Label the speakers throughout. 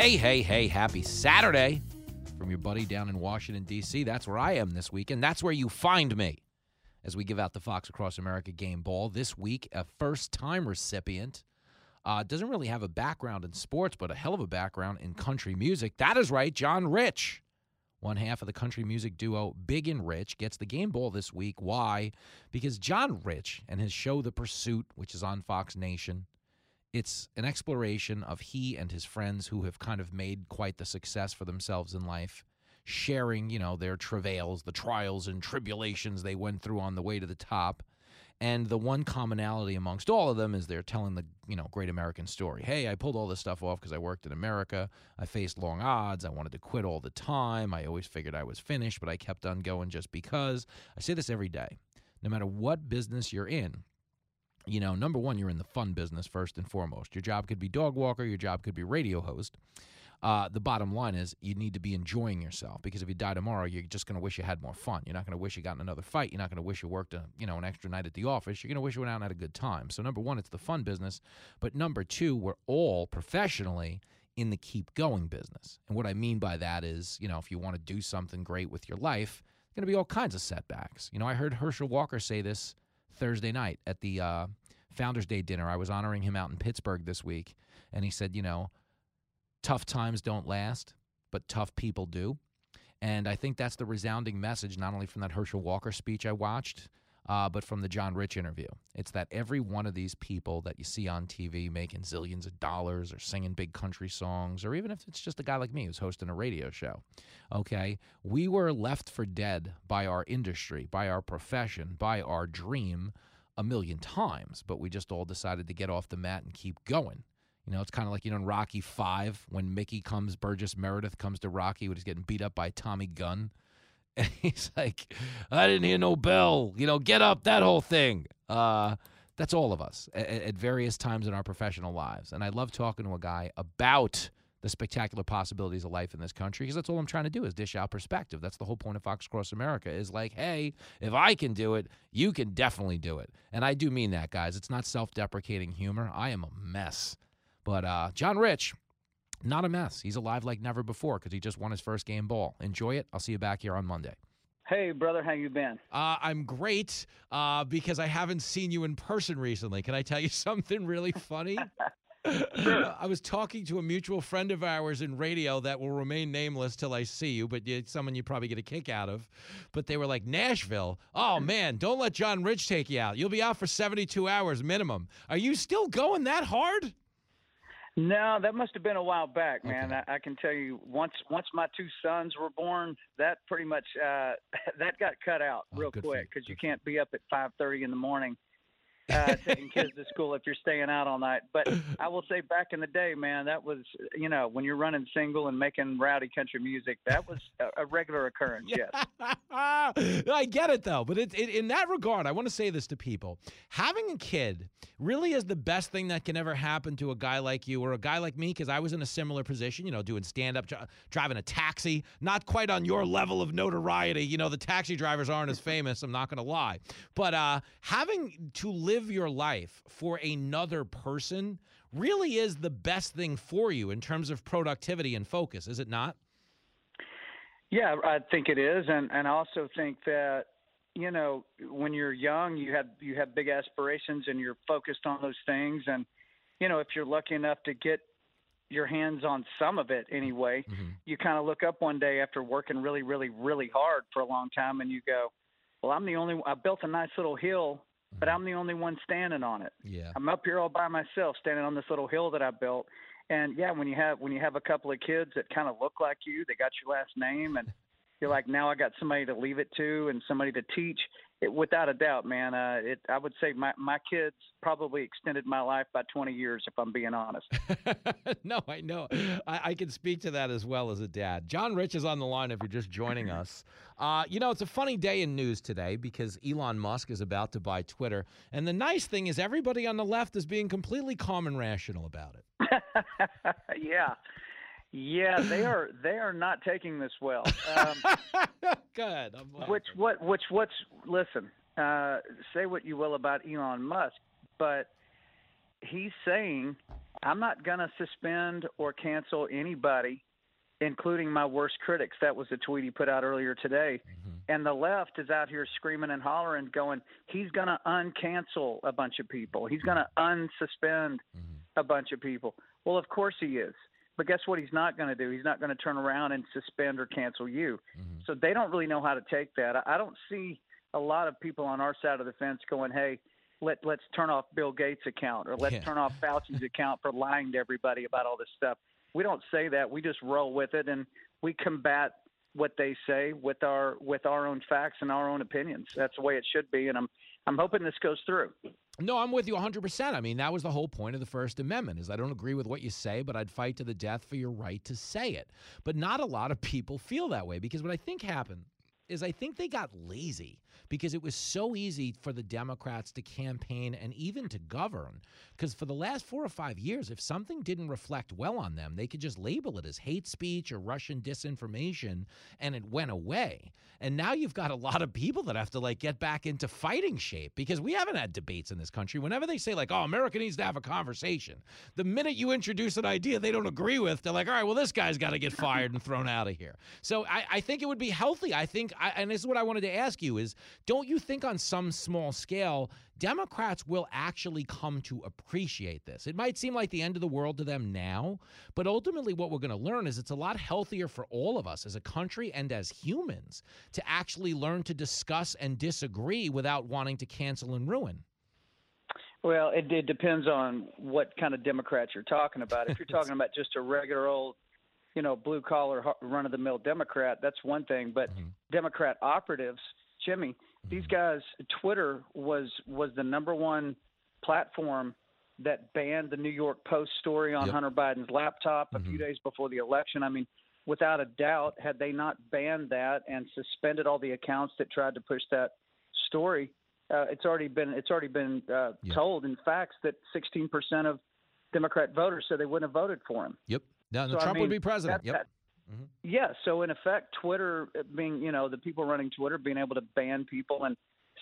Speaker 1: Hey, hey, hey, happy Saturday from your buddy down in Washington, D.C. That's where I am this weekend. That's where you find me as we give out the Fox Across America game ball. This week, a first time recipient. Uh, doesn't really have a background in sports, but a hell of a background in country music. That is right, John Rich. One half of the country music duo Big and Rich gets the game ball this week. Why? Because John Rich and his show The Pursuit, which is on Fox Nation, it's an exploration of he and his friends who have kind of made quite the success for themselves in life, sharing, you know, their travails, the trials and tribulations they went through on the way to the top. And the one commonality amongst all of them is they're telling the, you know, great American story. Hey, I pulled all this stuff off because I worked in America. I faced long odds. I wanted to quit all the time. I always figured I was finished, but I kept on going just because. I say this every day. No matter what business you're in, you know, number one, you're in the fun business first and foremost. Your job could be dog walker, your job could be radio host. Uh, the bottom line is you need to be enjoying yourself because if you die tomorrow, you're just going to wish you had more fun. You're not going to wish you got in another fight. You're not going to wish you worked a you know an extra night at the office. You're going to wish you went out and had a good time. So number one, it's the fun business, but number two, we're all professionally in the keep going business. And what I mean by that is, you know, if you want to do something great with your life, going to be all kinds of setbacks. You know, I heard Herschel Walker say this Thursday night at the uh, Founders Day dinner. I was honoring him out in Pittsburgh this week, and he said, you know, tough times don't last, but tough people do. And I think that's the resounding message, not only from that Herschel Walker speech I watched, uh, but from the John Rich interview. It's that every one of these people that you see on TV making zillions of dollars or singing big country songs, or even if it's just a guy like me who's hosting a radio show, okay, we were left for dead by our industry, by our profession, by our dream a million times, but we just all decided to get off the mat and keep going. You know, it's kind of like you know in Rocky Five when Mickey comes, Burgess Meredith comes to Rocky when he's getting beat up by Tommy Gunn, and he's like, "I didn't hear no bell." You know, get up, that whole thing. Uh, that's all of us at, at various times in our professional lives, and I love talking to a guy about the spectacular possibilities of life in this country because that's all I'm trying to do is dish out perspective. That's the whole point of Fox Across America is like, hey, if I can do it, you can definitely do it. And I do mean that, guys. It's not self-deprecating humor. I am a mess. But uh, John Rich, not a mess. He's alive like never before because he just won his first game ball. Enjoy it. I'll see you back here on Monday.
Speaker 2: Hey, brother, how you been?
Speaker 1: Uh, I'm great uh, because I haven't seen you in person recently. Can I tell you something really funny?
Speaker 2: Sure.
Speaker 1: I was talking to a mutual friend of ours in radio that will remain nameless till I see you, but it's someone you probably get a kick out of. But they were like, Nashville. Oh, man, don't let John Rich take you out. You'll be out for 72 hours minimum. Are you still going that hard?
Speaker 2: No, that must have been a while back, man.
Speaker 1: Okay.
Speaker 2: I, I can tell you, once once my two sons were born, that pretty much uh, that got cut out
Speaker 1: Oh,
Speaker 2: real
Speaker 1: you.
Speaker 2: quick because you
Speaker 1: Good
Speaker 2: can't be up at five thirty in the morning uh, taking kids to school if you're staying out all night. But I will say, back in the day, man, that was you know when you're running single and making rowdy country music, that was a, a regular occurrence. Yes.
Speaker 1: I get it though, but it, it, in that regard, I want to say this to people: having a kid really is the best thing that can ever happen to a guy like you or a guy like me, because I was in a similar position. You know, doing stand up, driving a taxi, not quite on your level of notoriety. You know, the taxi drivers aren't as famous. I'm not going to lie, but uh, having to live your life for another person really is the best thing for you in terms of productivity and focus, is it not?
Speaker 2: Yeah, I think it is, and and I also think that you know when you're young, you have you have big aspirations and you're focused on those things, and you know if you're lucky enough to get your hands on some of it anyway,
Speaker 1: Mhm.
Speaker 2: you kind of look up one day after working really, really, really hard for a long time, and you go, "Well, I'm the only. I built a nice little hill, but I'm the only one standing on it.
Speaker 1: Yeah.
Speaker 2: I'm up here all by myself, standing on this little hill that I built." And yeah, when you have when you have a couple of kids that kind of look like you, they got your last name, and you're like, now I got somebody to leave it to and somebody to teach. It, without a doubt, man. Uh, it I would say my my kids probably extended my life by 20 years, if I'm being honest.
Speaker 1: no, I know. I, I can speak to that as well as a dad. John Rich is on the line if you're just joining us. Uh, you know, it's a funny day in news today because Elon Musk is about to buy Twitter. And the nice thing is, everybody on the left is being completely calm and rational about it.
Speaker 2: yeah, yeah, they are they are not taking this well. Um,
Speaker 1: Good.
Speaker 2: Which what which what's listen uh say what you will about Elon Musk but he's saying, I'm not going to suspend or cancel anybody, including my worst critics. That was a tweet he put out earlier today. Mm-hmm. And the left is out here screaming and hollering, going, he's going to uncancel a bunch of people. He's going to unsuspend mm-hmm. a bunch of people. Well, of course he is. But guess what? He's not going to do. He's not going to turn around and suspend or cancel you. Mm-hmm. So they don't really know how to take that. I don't see a lot of people on our side of the fence going, "Hey, let let's turn off Bill Gates' account or let's yeah. turn off Fauci's account for lying to everybody about all this stuff." We don't say that. We just roll with it and we combat what they say with our with our own facts and our own opinions. That's the way it should be, and I'm I'm hoping this goes through.
Speaker 1: No, I'm with you 100%. I mean, that was the whole point of the First Amendment is I don't agree with what you say, but I'd fight to the death for your right to say it. But not a lot of people feel that way because what I think happened is I think they got lazy because it was so easy for the Democrats to campaign and even to govern. Because for the last four or five years, if something didn't reflect well on them, they could just label it as hate speech or Russian disinformation and it went away. And now you've got a lot of people that have to like get back into fighting shape because we haven't had debates in this country. Whenever they say, like, oh, America needs to have a conversation, the minute you introduce an idea they don't agree with, they're like, all right, well, this guy's got to get fired and thrown out of here. So I, I think it would be healthy. I think, I, and this is what I wanted to ask you is don't you think on some small scale, Democrats will actually come to appreciate this? It might seem like the end of the world to them now, but ultimately, what we're going to learn is it's a lot healthier for all of us as a country and as humans to actually learn to discuss and disagree without wanting to cancel and ruin.
Speaker 2: Well, it, it depends on what kind of Democrats you're talking about. If you're talking about just a regular old you know, blue collar, run of the mill Democrat, that's one thing. But mm-hmm. Democrat operatives, Jimmy, these guys, Twitter was was the number one platform that banned the New York Post story on yep. Hunter Biden's laptop a mm-hmm. few days before the election. I mean, without a doubt, had they not banned that and suspended all the accounts that tried to push that story, uh, it's already been it's already been uh, yep. told in facts that 16% of Democrat voters said they wouldn't have voted for him.
Speaker 1: Yep. Now, so, Trump I mean, would be president. That, yep. That,
Speaker 2: Mm-hmm. Yeah. So in effect, Twitter being, you know, the people running Twitter being able to ban people and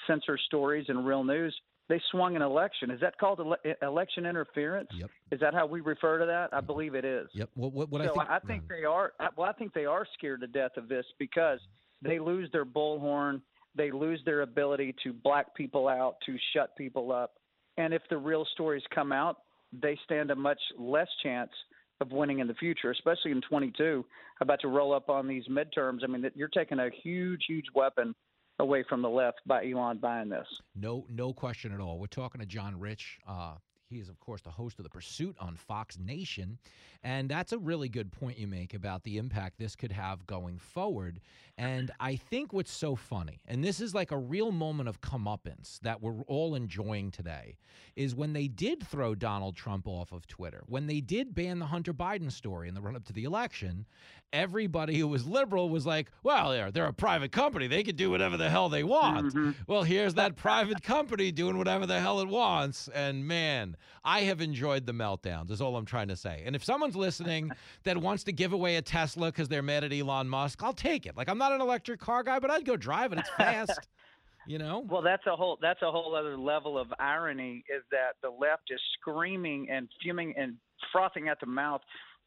Speaker 2: censor stories and real news, they swung an election. Is that called ele- election interference?
Speaker 1: Yep.
Speaker 2: Is that how we refer to that? I believe it is.
Speaker 1: Yep. What, what, what
Speaker 2: so
Speaker 1: I think,
Speaker 2: I think they are. Well, I think they are scared to death of this because they lose their bullhorn. They lose their ability to black people out, to shut people up. And if the real stories come out, they stand a much less chance of winning in the future, especially in 22, about to roll up on these midterms. I mean, you're taking a huge, huge weapon away from the left by Elon buying this.
Speaker 1: No, no question at all. We're talking to John Rich. Uh, he is, of course, the host of The Pursuit on Fox Nation. And that's a really good point you make about the impact this could have going forward. And I think what's so funny, and this is like a real moment of comeuppance that we're all enjoying today, is when they did throw Donald Trump off of Twitter, when they did ban the Hunter Biden story in the run up to the election, everybody who was liberal was like, well, they're, they're a private company. They can do whatever the hell they want. Mm-hmm. Well, here's that private company doing whatever the hell it wants. And man, I have enjoyed the meltdowns, is all I'm trying to say. And if someone's listening that wants to give away a Tesla because they're mad at Elon Musk, I'll take it. Like, I'm not an electric car guy, but I'd go drive it. It's fast. you know
Speaker 2: well that's a whole that's a whole other level of irony is that the left is screaming and fuming and frothing at the mouth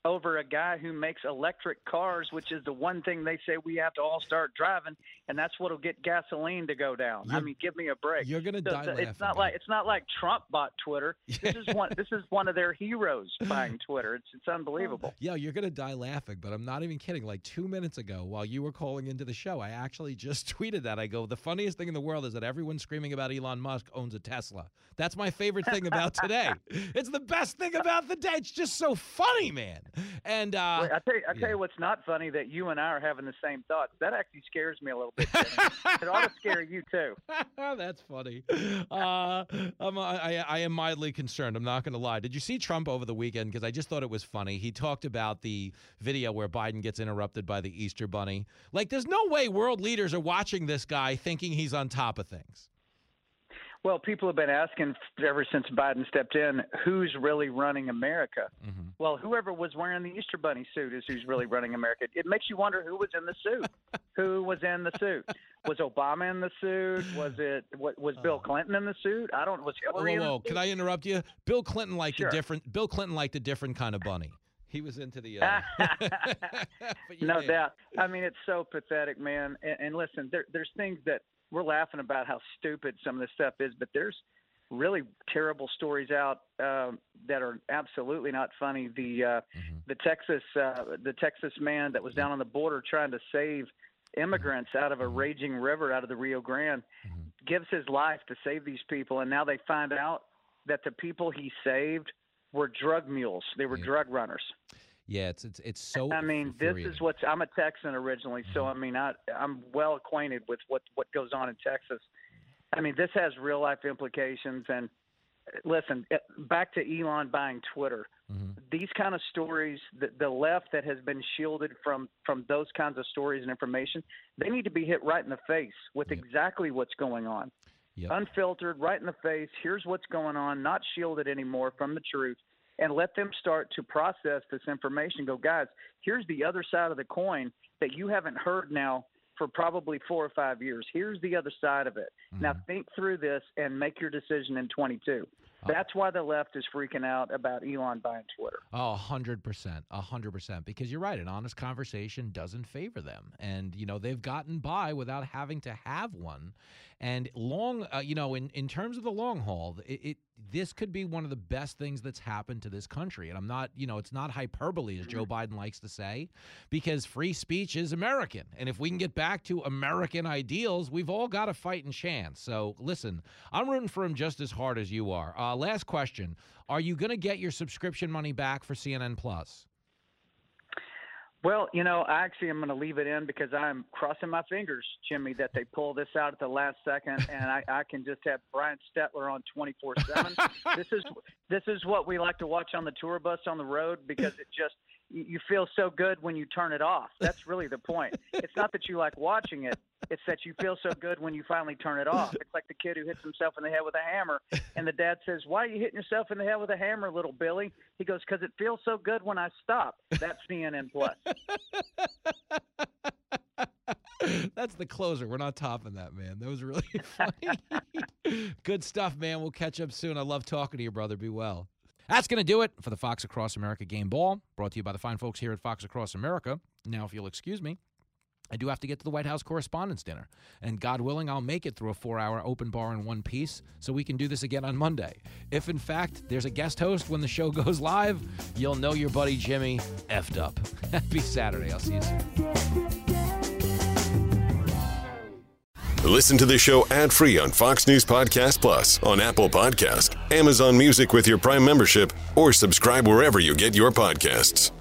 Speaker 2: over a guy who makes electric cars, which is the one thing they say we have to all start driving, and that's what'll get gasoline to go down. You're, I mean, give me a break.
Speaker 1: You're gonna
Speaker 2: so,
Speaker 1: die.
Speaker 2: It's not like it's not like Trump bought Twitter. This is one. this is one of their heroes buying Twitter. It's it's unbelievable.
Speaker 1: Yeah, you're gonna die laughing, but I'm not even kidding. Like two minutes ago, while you were calling into the show, I actually just tweeted that. I go, the funniest thing in the world is that everyone screaming about Elon Musk owns a Tesla. That's my favorite thing about today. it's the best thing about the day. It's just so funny, man. And uh,
Speaker 2: Wait, I tell you, I tell yeah. you what's not funny that you and I are having the same thoughts. That actually scares me a little bit. it ought to scare you too.
Speaker 1: That's funny. Uh, I'm, I, I am mildly concerned. I'm not going to lie. Did you see Trump over the weekend? Because I just thought it was funny. He talked about the video where Biden gets interrupted by the Easter Bunny. Like, there's no way world leaders are watching this guy thinking he's on top of things.
Speaker 2: Well, people have been asking ever since Biden stepped in, who's really running America? Mm-hmm. Well, whoever was wearing the Easter Bunny suit is who's really running America. It makes you wonder who was in the suit. Who was in the suit? was Obama in the suit? Was it what was Bill
Speaker 1: Oh.
Speaker 2: Clinton in the suit? I don't. Was
Speaker 1: Whoa,
Speaker 2: Hillary?
Speaker 1: whoa,
Speaker 2: the
Speaker 1: whoa. Can? I interrupt you? Bill Clinton liked
Speaker 2: Sure.
Speaker 1: a different. Bill Clinton liked a different kind of bunny. He was into the. Uh,
Speaker 2: no
Speaker 1: did.
Speaker 2: doubt. I mean, it's so pathetic, man. And, and listen, there, there's things that we're laughing about how stupid some of this stuff is, but there's really terrible stories out um, that are absolutely not funny. The uh,
Speaker 1: Mhm.
Speaker 2: the Texas uh, the Texas man that was down on the border trying to save immigrants out of a
Speaker 1: Mhm.
Speaker 2: raging river out of the Rio Grande
Speaker 1: Mhm.
Speaker 2: gives his life to save these people, and now they find out that the people he saved were drug mules. They were
Speaker 1: Yeah.
Speaker 2: drug runners.
Speaker 1: Yeah, it's it's it's so.
Speaker 2: I mean, this is what's. I'm a Texan originally, so
Speaker 1: Mm-hmm.
Speaker 2: I mean, I I'm well acquainted with what what goes on in Texas. I mean, this has real life implications. And listen, uh, back to Elon buying Twitter.
Speaker 1: Mhm.
Speaker 2: These kind of stories, the, the left that has been shielded from from those kinds of stories and information, they need to be hit right in the face with
Speaker 1: Yep.
Speaker 2: exactly what's going on,
Speaker 1: Yep.
Speaker 2: unfiltered, right in the face. Here's what's going on, not shielded anymore from the truth and let them start to process this information. Go, guys, here's the other side of the coin that you haven't heard now for probably four or five years. Here's the other side of it. Now
Speaker 1: Mhm.
Speaker 2: think through this and make your decision in 22.
Speaker 1: Uh,
Speaker 2: That's why the left is freaking out about Elon buying Twitter.
Speaker 1: Oh, 100%. 100%. Because you're right. An honest conversation doesn't favor them. And, you know, they've gotten by without having to have one. And long, uh, you know, in, in terms of the long haul, it, it this could be one of the best things that's happened to this country. And I'm not, you know, it's not hyperbole, as Joe Biden likes to say, because free speech is American. And if we can get back to American ideals, we've all got a fighting chance. So listen, I'm rooting for him just as hard as you are. Uh, last question. Are you going to get your subscription money back for CNN Plus?
Speaker 2: Well, you know, I actually am going to leave it in because I'm crossing my fingers, Jimmy, that they pull this out at the last second, and I, I can just have Brian Stelter on 24/7. this is this is what we like to watch on the tour bus on the road because it just you feel so good when you turn it off. That's really the point. It's not that you like watching it; it's that you feel so good when you finally turn it off. It's like the kid who hits himself in the head with a hammer, and the dad says, "Why are you hitting yourself in the head with a hammer, little Billy?" He goes, "Because it feels so good when I stop." That's CNN Plus.
Speaker 1: That's the closer. We're not topping that, man. That was really funny. Good stuff, man. We'll catch up soon. I love talking to you, brother. Be well. That's going to do it for the Fox Across America game ball, brought to you by the fine folks here at Fox Across America. Now, if you'll excuse me, I do have to get to the White House Correspondents' Dinner. And God willing, I'll make it through a four hour open bar in one piece so we can do this again on Monday. If, in fact, there's a guest host when the show goes live, you'll know your buddy Jimmy effed up. Happy Saturday. I'll see you soon.
Speaker 3: Listen to the show ad free on Fox News Podcast Plus, on Apple Podcast, Amazon Music with your Prime membership, or subscribe wherever you get your podcasts.